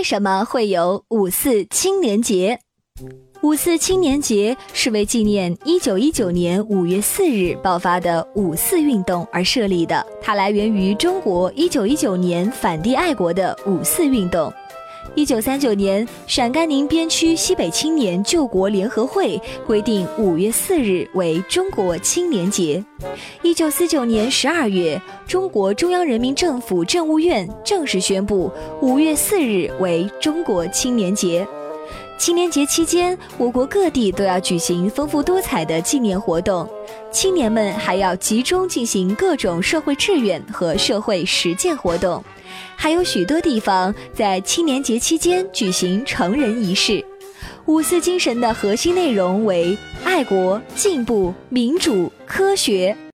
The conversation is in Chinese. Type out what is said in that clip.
为什么会有五四青年节？五四青年节是为纪念一九一九年五月四日爆发的五四运动而设立的。它来源于中国一九一九年反帝爱国的五四运动。一九三九年，陕甘宁边区西北青年救国联合会规定五月四日为中国青年节。一九四九年十二月，中国中央人民政府政务院正式宣布五月四日为中国青年节。青年节期间，我国各地都要举行丰富多彩的纪念活动，青年们还要集中进行各种社会志愿和社会实践活动。还有许多地方在青年节期间举行成人仪式。五四精神的核心内容为爱国、进步、民主、科学。